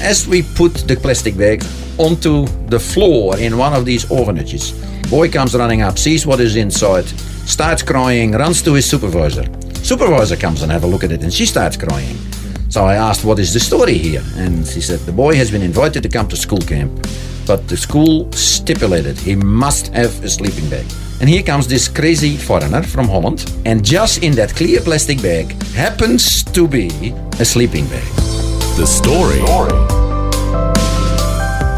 As we put the plastic bag onto the floor in one of these orphanages, boy comes running up, sees what is inside, starts crying, runs to his supervisor. Supervisor comes and have a look at it, and she starts crying. So I asked, "What is the story here?" And she said, "The boy has been invited to come to school camp, but the school stipulated he must have a sleeping bag." And here comes this crazy foreigner from Holland, and just in that clear plastic bag happens to be a sleeping bag. The Story.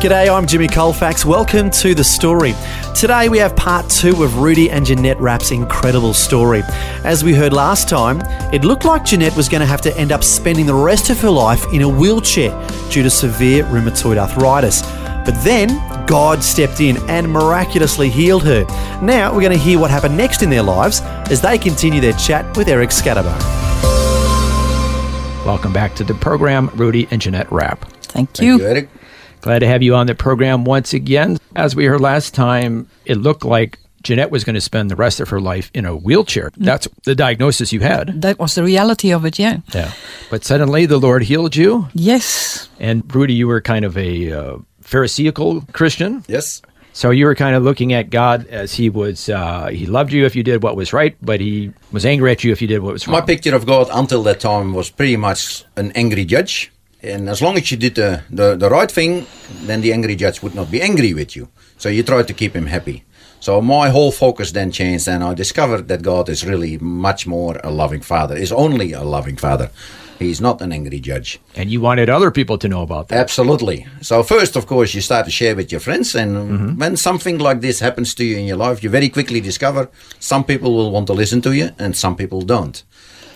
G'day, I'm Jimmy Colfax. Welcome to The Story. Today we have part two of Rudy and Jeannette Rap's incredible story. As we heard last time, it looked like Jeannette was going to have to end up spending the rest of her life in a wheelchair due to severe rheumatoid arthritis. But then God stepped in and miraculously healed her. Now we're going to hear what happened next in their lives as they continue their chat with Eric Skattebo. Welcome back to the program, Rudy and Jeannette Rap. Thank Thank you. you, Eric. Glad to have you on the program once again. As we heard last time, it looked like Jeannette was going to spend the rest of her life in a wheelchair. That's the diagnosis you had. That was the reality of it, yeah. Yeah. But suddenly the Lord healed you. Yes. And Rudy, you were kind of a uh, Pharisaical Christian. Yes. So you were kind of looking at God as he was, uh, he loved you if you did what was right, but he was angry at you if you did what was wrong. My picture of God until that time was pretty much an angry judge. And as long as you did the, the, the right thing, then the angry judge would not be angry with you. So you tried to keep him happy. So my whole focus then changed, and I discovered that God is really much more a loving father, is only a loving father. He's not an angry judge. and you wanted other people to know about that. Absolutely. So first, of course, you start to share with your friends, and mm-hmm. when something like this happens to you in your life, you very quickly discover some people will want to listen to you, and some people don't.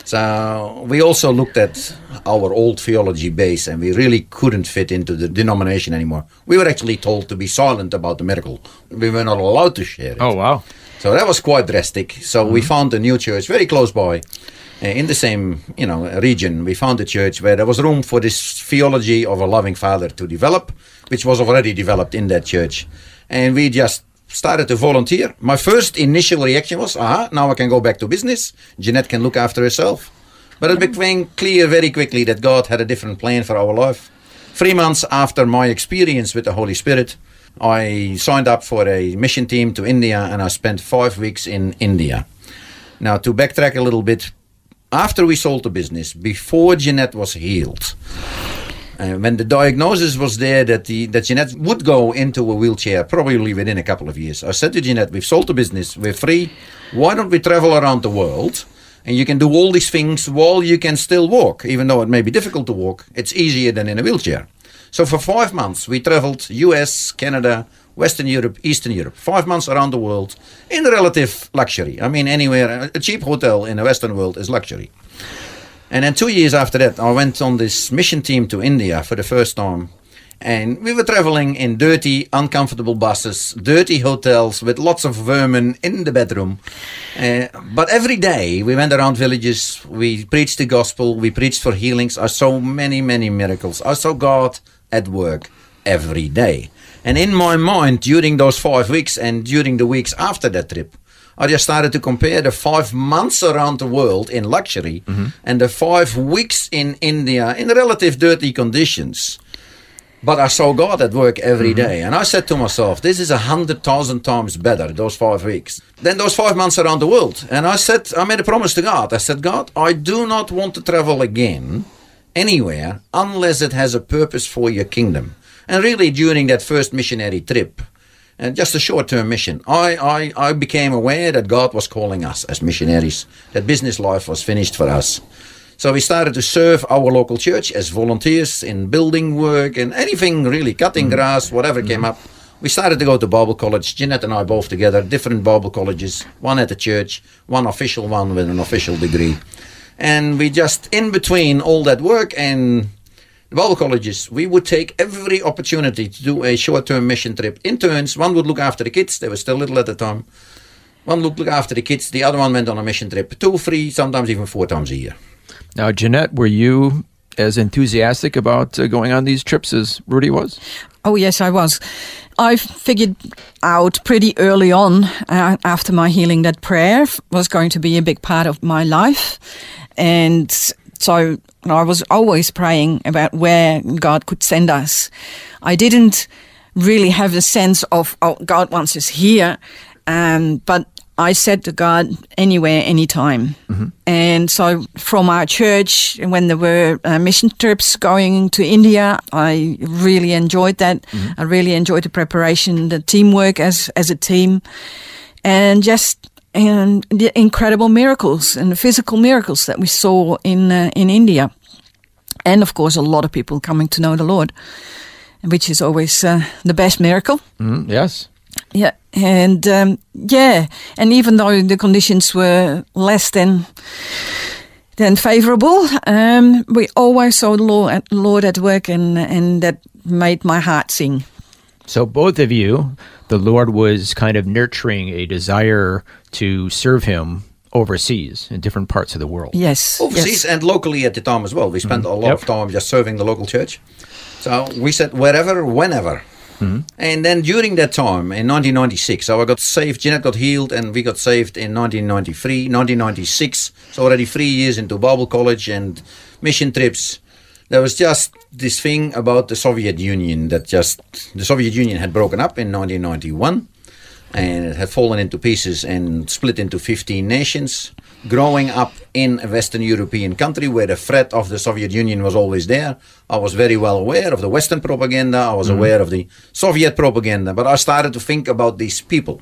So we also looked at our old theology base, and we really couldn't fit into the denomination anymore. We were actually told to be silent about the miracle. We were not allowed to share it. Oh, wow. So that was quite drastic. So we mm-hmm. found a new church very close by, in the same you know region. We found a church where there was room for this theology of a loving father to develop, which was already developed in that church, and we just started to volunteer. My first initial reaction was, "Ah, now I can go back to business. Jeannette can look after herself." But it became clear very quickly that God had a different plan for our life. Three months after my experience with the Holy Spirit, I signed up for a mission team to India and I spent five weeks in India. Now, to backtrack a little bit, after we sold the business, before Jeannette was healed, uh, when the diagnosis was there that, the, that Jeannette would go into a wheelchair probably within a couple of years, I said to Jeannette, We've sold the business, we're free. Why don't we travel around the world? And you can do all these things while you can still walk, even though it may be difficult to walk. It's easier than in a wheelchair. So for five months, we traveled US, Canada, Western Europe, Eastern Europe. Five months around the world in relative luxury. I mean, anywhere, a cheap hotel in the Western world is luxury. And then two years after that, I went on this mission team to India for the first time. And we were traveling in dirty, uncomfortable buses, dirty hotels with lots of vermin in the bedroom. Uh, but every day we went around villages, we preached the gospel, we preached for healings. I saw many, many miracles. I saw God at work every day. And in my mind, during those five weeks and during the weeks after that trip, I just started to compare the five months around the world in luxury mm-hmm. and the five weeks in India in relative dirty conditions. But I saw God at work every mm-hmm. day, And I said to myself, this is a hundred thousand times better, those five weeks, than those five months around the world. And I said, I made a promise to God. I said, God, I do not want to travel again anywhere unless it has a purpose for your kingdom. And really, during that first missionary trip, and just a short term mission, I, I, I became aware that God was calling us as missionaries, that business life was finished for us. So we started to serve our local church as volunteers in building work and anything really, cutting mm-hmm. grass, whatever came mm-hmm. up. We started to go to Bible college, Jeannette and I both together, different Bible colleges, one at the church, one official one with an official degree. And we just, in between all that work and the Bible colleges, we would take every opportunity to do a short-term mission trip in turns. One would look after the kids; they were still little at the time. One would look after the kids. The other one went on a mission trip, two, three, sometimes even four times a year. Now, Jeannette, were you as enthusiastic about uh, going on these trips as Rudy was? Oh, yes, I was. I figured out pretty early on uh, after my healing that prayer was going to be a big part of my life. And so I was always praying about where God could send us. I didn't really have the sense of, oh, God wants us here. Um, but I said to God, anywhere, anytime. And so from our church, when there were uh, mission trips going to India, I really enjoyed that. I really enjoyed the preparation, the teamwork as, as a team, and just and the incredible miracles and the physical miracles that we saw in uh, in India, and of course a lot of people coming to know the Lord, which is always uh, the best miracle. Mm, yes. Yeah, and um, yeah, and even though the conditions were less than than favorable, um, we always saw the Lord, Lord at work, and and that made my heart sing. So both of you, the Lord was kind of nurturing a desire to serve Him overseas in different parts of the world. Yes, overseas yes. and locally at the time as well. We spent mm-hmm. a lot Yep. of time just serving the local church. So we said wherever, whenever. Mm-hmm. And then during that time, in 1996, so I got saved, Jeannette got healed, and we got saved in 1993, 1996. So already three years into Bible college and mission trips. There was just this thing about the Soviet Union that just, the Soviet Union had broken up in 1991 and it had fallen into pieces and split into 15 nations. Growing up in a Western European country where the threat of the Soviet Union was always there, I was very well aware of the Western propaganda, I was mm-hmm. aware of the Soviet propaganda, but I started to think about these people.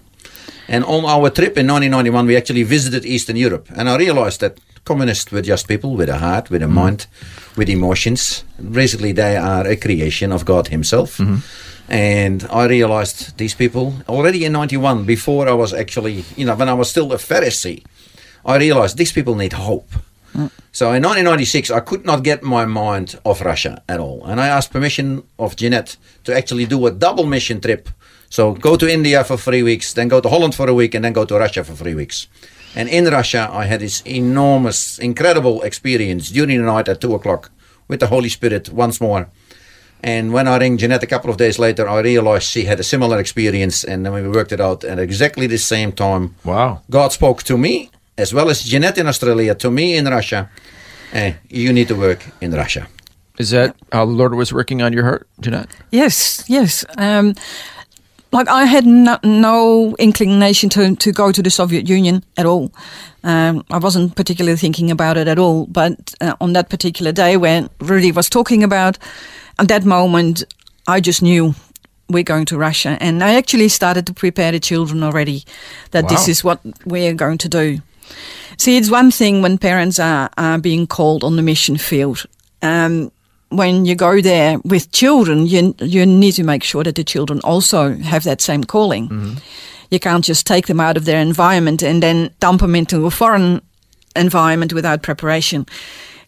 And on our trip in 1991, we actually visited Eastern Europe, and I realized that communists were just people with a heart, with a mm-hmm. mind, with emotions. Basically, they are a creation of God Himself. Mm-hmm. And I realized these people already in 91, before I was actually, you know, when I was still a Pharisee, I realized these people need hope. Mm. So in 1996, I could not get my mind off Russia at all. And I asked permission of Jeannette to actually do a double mission trip. So go to India for three weeks, then go to Holland for a week, and then go to Russia for three weeks. And in Russia, I had this enormous, incredible experience during the night at 2 o'clock with the Holy Spirit once more. And when I rang Jeannette a couple of days later, I realized she had a similar experience, and then we worked it out at exactly the same time. Wow. God spoke to me, as well as Jeannette in Australia, to me in Russia. Eh, you need to work in Russia. Is that how the Lord was working on your heart, Jeannette? Yes, yes. Um, like I had no, no inclination to, to go to the Soviet Union at all. Um, I wasn't particularly thinking about it at all. But uh, on that particular day when Rudy was talking about, at that moment, I just knew we're going to Russia. And I actually started to prepare the children already that this is what we're going to do. See, it's one thing when parents are, are being called on the mission field. Um, when you go there with children, you, you need to make sure that the children also have that same calling. Mm-hmm. You can't just take them out of their environment and then dump them into a foreign environment without preparation.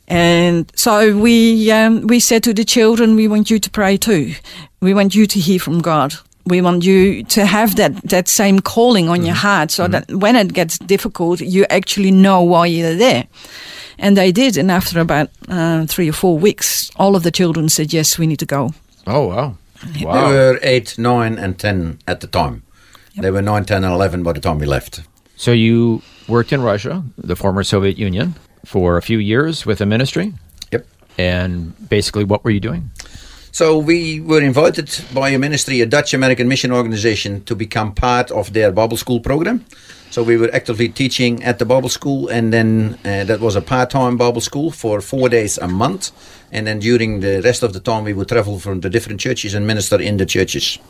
And so we um, we said to the children, we want you to pray too. We want you to hear from God. We want you to have that, that same calling on your mm-hmm. heart so mm-hmm. that when it gets difficult, you actually know why you're there. And they did. And after about uh, three or four weeks, all of the children said, yes, we need to go. Oh, wow. wow. They were 8, 9, and 10 at the time. They were 9, 10, and 11 by the time we left. So you worked in Russia, the former Soviet Union, for a few years with a ministry. Yep. And basically, what were you doing? So we were invited by a ministry, a Dutch American mission organization, to become part of their Bible school program. So we were actively teaching at the Bible school, and then uh, that was a part-time Bible school for four days a month. And then during the rest of the time, we would travel from the different churches and minister in the churches.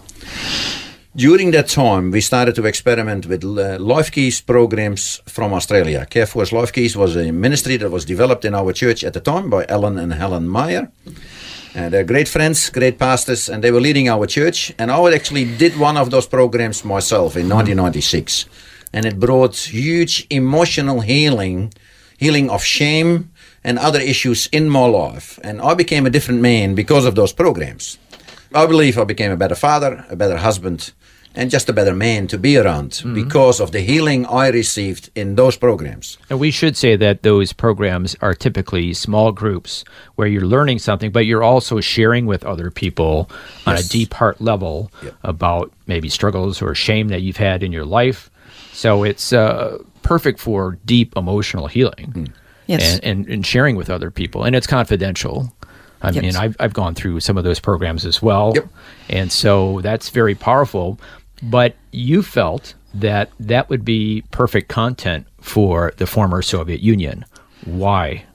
During that time, we started to experiment with uh, Life Keys programs from Australia. Care Force Life Keys was a ministry that was developed in our church at the time by Alan and Helen Meyer. They're great friends, great pastors, and they were leading our church. And I actually did one of those programs myself in 1996. And it brought huge emotional healing, healing of shame and other issues in my life. And I became a different man because of those programs. I believe I became a better father, a better husband, and just a better man to be around Mm-hmm. because of the healing I received in those programs. And we should say that those programs are typically small groups where you're learning something, but you're also sharing with other people on a deep heart level about maybe struggles or shame that you've had in your life. So it's uh, perfect for deep emotional healing Yes. and, and, and sharing with other people. And it's confidential. I Yes. mean, I've, I've gone through some of those programs as well. Yep. And so that's very powerful. But you felt that that would be perfect content for the former Soviet Union. Why?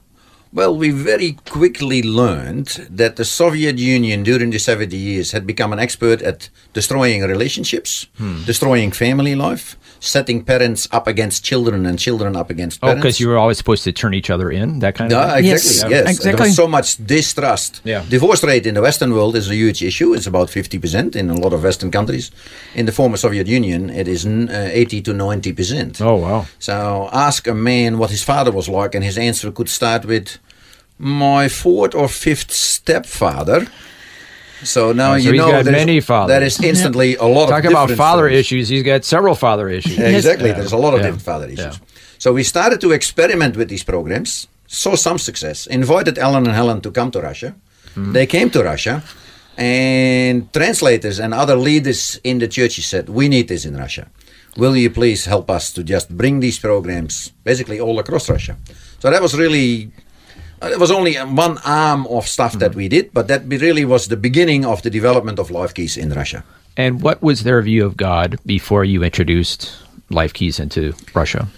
Well, we very quickly learned that the Soviet Union during the 70 years had become an expert at destroying relationships, Hmm. destroying family life, setting parents up against children and children up against parents. Oh, because you were always supposed to turn each other in, that kind of Yeah, thing? exactly. Yes, Yes, There exactly. was so much distrust. Yeah. Divorce rate in the Western world is a huge issue. It's about 50% in a lot of Western countries. In the former Soviet Union, it is n- uh, 80 to 90%. Oh, wow. So ask a man what his father was like, and his answer could start with, "My fourth or fifth stepfather." So now Oh, so you know got many fathers. That is instantly a lot Talk of about father stories. issues. He's got several father issues. Exactly. Yeah. There's a lot of Yeah. different father issues. Yeah. So we started to experiment with these programs, saw some success, invited Alan and Helen to come to Russia. Mm-hmm. They came to Russia, and translators and other leaders in the churches said, We need this in Russia. Will you please help us to just bring these programs basically all across Russia? So that was really. It was only one arm of stuff that we did, but that really was the beginning of the development of Life Keys in Russia. And what was their view of God before you introduced Life Keys into Russia?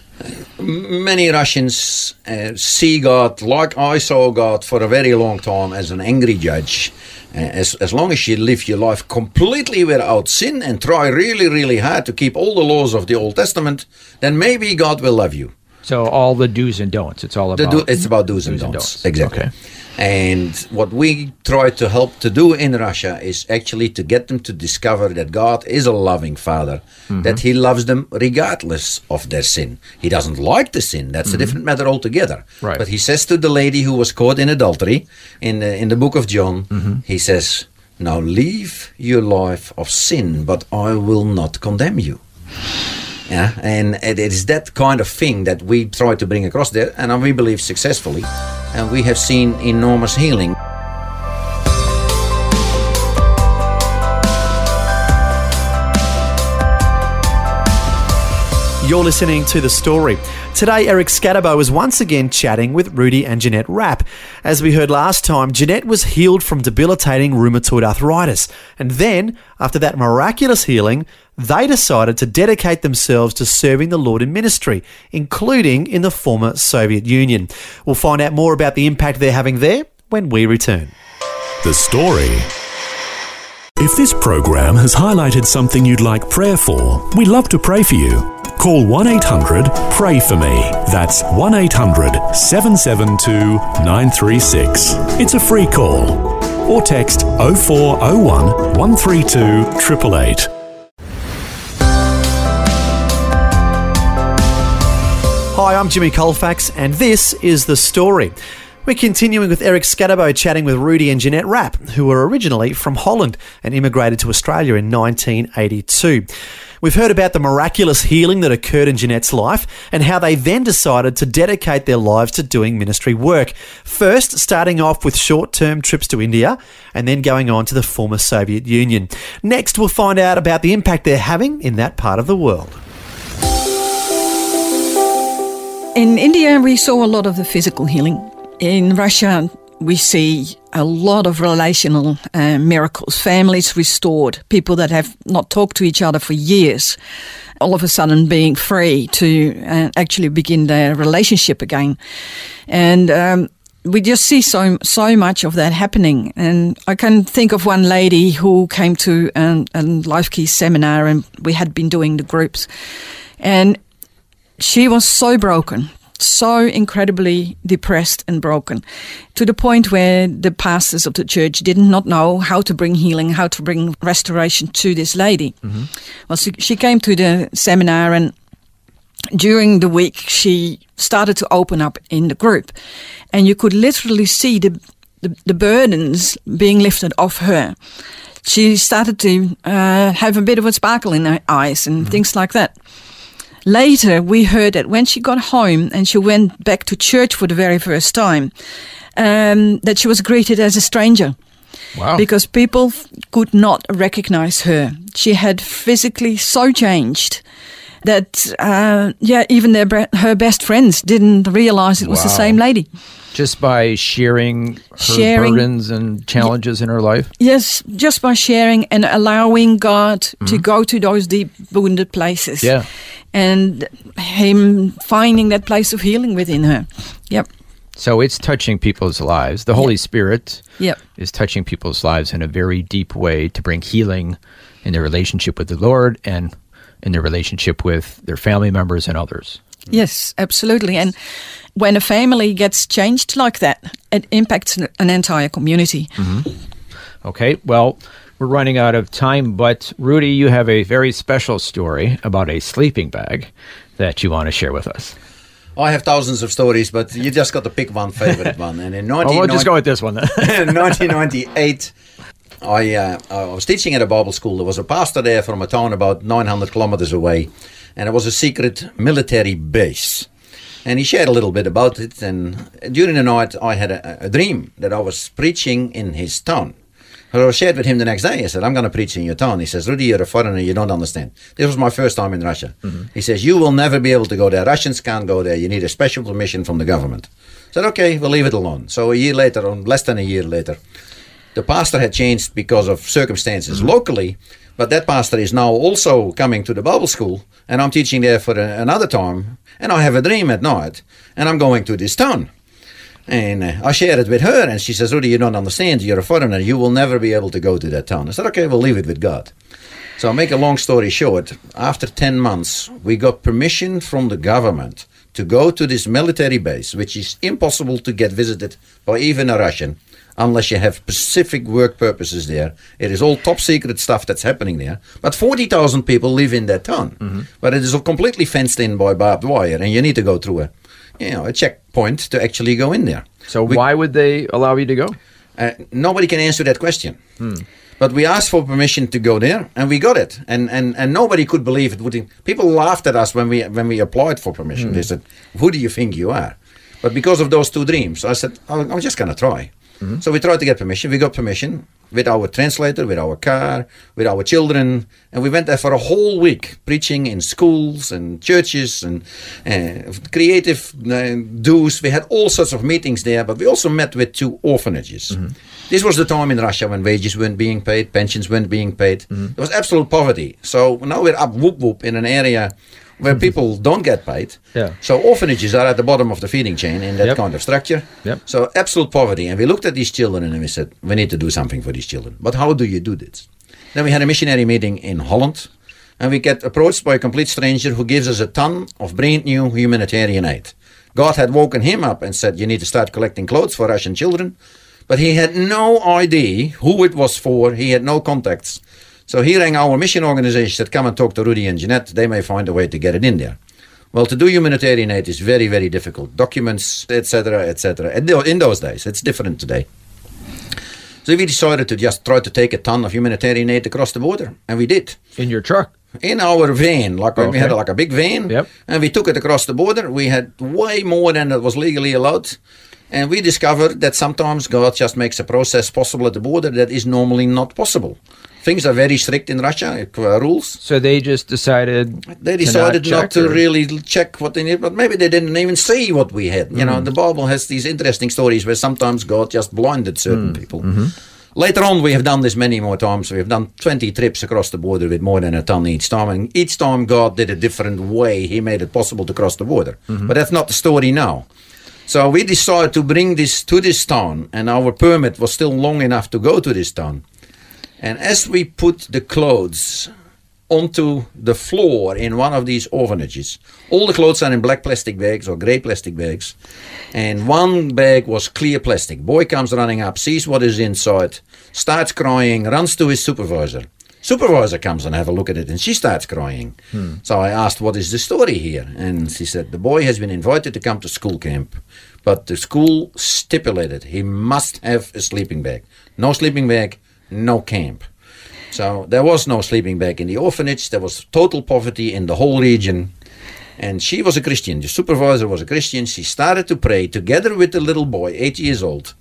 many Russians uh, see God like I saw God for a very long time as an angry judge. Uh, as, as long as you live your life completely without sin and try really, really hard to keep all the laws of the Old Testament, then maybe God will love you. So all the do's and don'ts. It's all The about. do, it's about do's and do's and don'ts. don'ts. Exactly. Okay. And what we try to help to do in Russia is actually to get them to discover that God is a loving Father, Mm-hmm. that He loves them regardless of their sin. He doesn't like the sin; that's a different matter altogether. Mm-hmm. Right. But He says to the lady who was caught in adultery in the, in the book of John, Mm-hmm. He says, "Now leave your life of sin, but I will not condemn you." Yeah, and it is that kind of thing that we try to bring across there, and we believe successfully. And we have seen enormous healing. You're listening to The Story. Today, Eric Skattebo is once again chatting with Rudy and Jeannette Rap. As we heard last time, Jeannette was healed from debilitating rheumatoid arthritis. And then, after that miraculous healing, they decided to dedicate themselves to serving the Lord in ministry, including in the former Soviet Union. We'll find out more about the impact they're having there when we return. The story. If this program has highlighted something you'd like prayer for, we'd love to pray for you. Call 1 800 Pray For Me. That's 1 800 772 936. It's a free call. Or text 0401 132 888. Hi, I'm Jimmy Colfax, and this is The Story. We're continuing with Eric Skattebo chatting with Rudy and Jeannette Rap, who were originally from Holland and immigrated to Australia in 1982. We've heard about the miraculous healing that occurred in Jeannette's life and how they then decided to dedicate their lives to doing ministry work. First, starting off with short term trips to India and then going on to the former Soviet Union. Next, we'll find out about the impact they're having in that part of the world. In India, we saw a lot of the physical healing. In Russia, we see a lot of relational uh, miracles, families restored, people that have not talked to each other for years, all of a sudden being free to uh, actually begin their relationship again. And um, we just see so so much of that happening. And I can think of one lady who came to a Life Key seminar, and we had been doing the groups, and she was so broken, so incredibly depressed and broken, to the point where the pastors of the church did not know how to bring healing, how to bring restoration to this lady. Well, she, she came to the seminar and during the week, she started to open up in the group, and you could literally see the the, the burdens being lifted off her. She started to uh, have a bit of a sparkle in her eyes and things like that. Later, we heard that when she got home and she went back to church for the very first time, um, that she was greeted as a stranger Wow. because people f- could not recognize her. She had physically so changed that, uh, yeah, even their her best friends didn't realize it was the same lady. Just by sharing her Sharing- burdens and challenges in her life. Yes, just by sharing and allowing God to mm-hmm. go to those deep wounded places. Yeah. And Him finding that place of healing within her. Yep. So it's touching people's lives. The Holy Spirit Yep. is touching people's lives in a very deep way to bring healing in their relationship with the Lord and in their relationship with their family members and others. Yes, absolutely. And when a family gets changed like that, it impacts an- an entire community. Okay, well, we're running out of time, but Rudy, you have a very special story about a sleeping bag that you want to share with us. I have thousands of stories, but you just got to pick one favorite one. And in Oh, we'll just go with this one then. in 1998, I, uh, I was teaching at a Bible school. There was a pastor there from a town about 900 kilometers away, and it was a secret military base. And he shared a little bit about it. And during the night, I had a, a dream that I was preaching in his town. So I shared with him the next day. I said, I'm going to preach in your town. He says, Rudy, you're a foreigner. You don't understand. This was my first time in Russia. Mm-hmm. He says, You will never be able to go there. Russians can't go there. You need a special permission from the government. I said, Okay, we'll leave it alone. So a year later, or less than a year later, the pastor had changed because of circumstances mm-hmm. locally, but that pastor is now also coming to the Bible school, and I'm teaching there for a, another time, and I have a dream at night, and I'm going to this town. And uh, I shared it with her, and she says, Rudy, you don't understand. You're a foreigner. You will never be able to go to that town. I said, okay, we'll leave it with God. So I'll make a long story short. After 10 months, we got permission from the government to go to this military base, which is impossible to get visited by even a Russian unless you have specific work purposes there. It is all top secret stuff that's happening there. But 40,000 people live in that town. Mm-hmm. But it is completely fenced in by barbed wire, and you need to go through a, you know, a checkpoint to actually go in there. so We- why would they allow you to go? uh, nobody can answer that question. Hmm. But we asked for permission to go there, and we got it. And, and, and nobody could believe it. Would people laughed at us when we when we applied for permission? Hmm. They said, "Who do you think you are?" But because of those two dreams, I said, "Oh, "I'm just gonna try." So we tried to get permission. We got permission with our translator, with our car, with our children, and we went there for a whole week preaching in schools and churches and uh, creative uh, do's. We had all sorts of meetings there, but we also met with two orphanages. This was the time in Russia when wages weren't being paid, pensions weren't being paid. There was absolute poverty. So now we're up whoop whoop in an area where people don't get paid. Yeah. So orphanages are at the bottom of the feeding chain in that Yep. kind of structure. Yep. So absolute poverty. And we looked at these children and we said, we need to do something for these children. But how do you do this? Then we had a missionary meeting in Holland. And we get approached by a complete stranger who gives us a ton of brand new humanitarian aid. God had woken him up and said, You need to start collecting clothes for Russian children. But he had no idea who it was for, he had no contacts. So he rang our mission organization, said, Come and talk to Rudy and Jeannette, they may find a way to get it in there. Well, to do humanitarian aid is very, very difficult. Documents, etc., etc. In in those days, it's different today. So we decided to just try to take a ton of humanitarian aid across the border, and we did In your truck. in our van. Like we had like a big van, Yep. and we took it across the border. We had way more than that was legally allowed, and we discovered that sometimes God just makes a process possible at the border that is normally not possible. Things are very strict in Russia, uh, rules. So they just decided They to decided not, check to or- really check what they need, but maybe they didn't even see what we had. You know, Mm. the Bible has these interesting stories where sometimes God just blinded certain Mm. people. Mm-hmm. Later on, we have done this many more times. We have done 20 trips across the border with more than a ton each time. And each time, God did a different way. He made it possible to cross the border. Mm-hmm. But that's not the story now. So we decided to bring this to this town, and our permit was still long enough to go to this town. And as we put the clothes onto the floor in one of these orphanages, all the clothes are in black plastic bags or gray plastic bags, and one bag was clear plastic. Boy comes running up, sees what is inside, starts crying, runs to his supervisor. Supervisor comes and have a look at it, and she starts crying. Hmm. So I asked, "What is the story here?" And she said, "The boy has been invited to come to school camp, but the school stipulated he must have a sleeping bag. No sleeping bag, no camp." So there was no sleeping bag in the orphanage. There was total poverty in the whole region. And she was a Christian. The supervisor was a Christian. She started to pray together with the little boy, eight years old.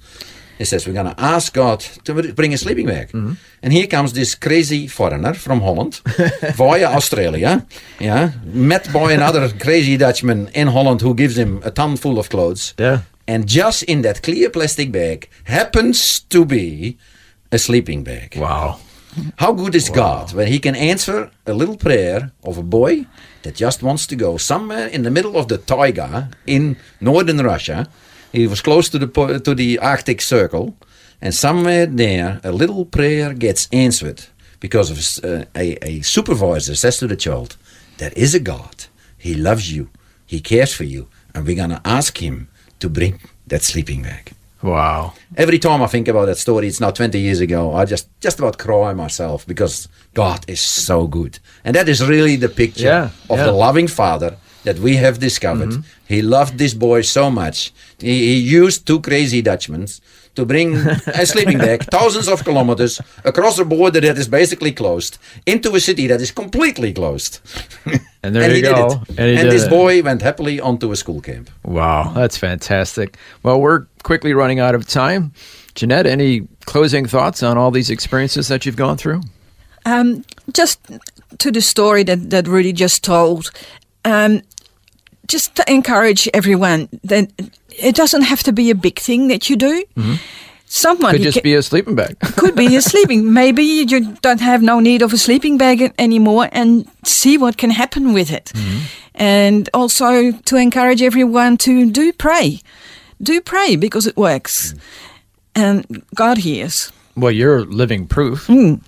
He says, We're going to ask God to br- bring a sleeping bag. Mm-hmm. And here comes this crazy foreigner from Holland via Australia. Yeah, met by another crazy Dutchman in Holland who gives him a ton full of clothes. Yeah. And just in that clear plastic bag happens to be a sleeping bag. Wow. How good is God when He can answer a little prayer of a boy that just wants to go somewhere in the middle of the taiga in northern Russia? He was close to the to the Arctic Circle, and somewhere there, a little prayer gets answered because of uh, a, a supervisor says to the child, "There is a God. He loves you. He cares for you, and we're gonna ask Him to bring that sleeping bag." Wow. Every time I think about that story, it's now 20 years ago, I just just about cry myself because God is so good. And that is really the picture Yeah, of yeah. Mm-hmm. the loving Father that we have discovered. He loved this boy so much. He, he used two crazy Dutchmen to bring a sleeping bag thousands of kilometers across a border that is basically closed into a city that is completely closed. And there and you he go. did it. And he did this it. boy went happily onto a school camp. Wow, that's fantastic. Well, we're quickly running out of time. Jeannette, any closing thoughts on all these experiences that you've gone through? Um, just to the story that, that Rudy just told, um, just to encourage everyone that it doesn't have to be a big thing that you do. Mm-hmm. Someone Could just ca- be a sleeping bag. could be a sleeping. Maybe you don't have no need of a sleeping bag anymore, and see what can happen with it. Mm-hmm. And also to encourage everyone to do pray, do pray because it works, mm. and God hears. well, you're living proof. Mm.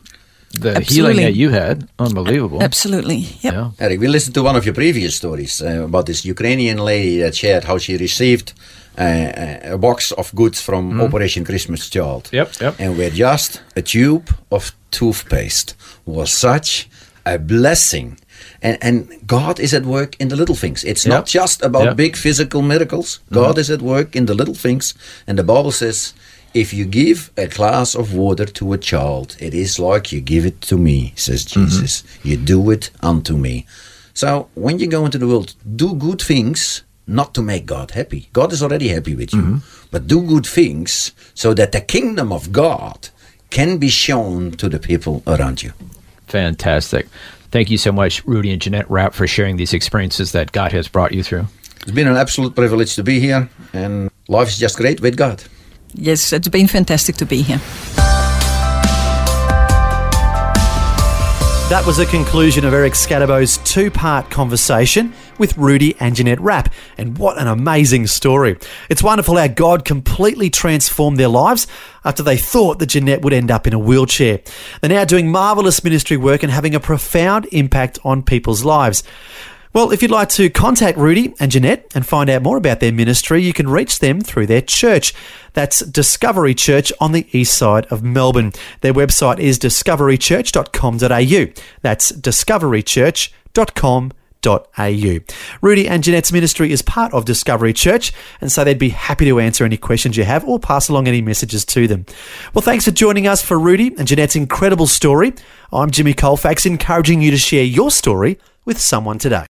The healing Hmm. That you had, unbelievable. Absolutely. Yep. Yeah. Eric, we listened to one of your previous stories uh, about this Ukrainian lady that shared how she received uh, a box of goods from Operation Christmas Child. Yep, yep. And where just a tube of toothpaste was such a blessing. And, and God is at work in the little things. It's not just about Yep. big physical miracles. God is at work in the little things. And the Bible says, if you give a glass of water to a child, it is like you give it to me, says mm-hmm. Jesus. You do it unto me. So when you go into the world, do good things not to make God happy. God is already happy with you. Mm-hmm. But do good things so that the kingdom of God can be shown to the people around you. Fantastic. Thank you so much, Rudy and Jeannette Rap, for sharing these experiences that God has brought you through. It's been an absolute privilege to be here, and life is just great with God. Yes, it's been fantastic to be here. That was a conclusion of Eric Skattebo's two part conversation with Rudy and Jeannette Rap. And what an amazing story. It's wonderful how God completely transformed their lives after they thought that Jeannette would end up in a wheelchair. They're now doing marvellous ministry work and having a profound impact on people's lives. Well, if you'd like to contact Rudy and Jeannette and find out more about their ministry, you can reach them through their church. That's Discovery Church on the east side of Melbourne. Their website is discoverychurch.com.au. That's discoverychurch.com.au. Rudy and Jeannette's ministry is part of Discovery Church, and so they'd be happy to answer any questions you have or pass along any messages to them. Well, thanks for joining us for Rudy and Jeannette's incredible story. I'm Jimmy Colfax, encouraging you to share your story with someone today.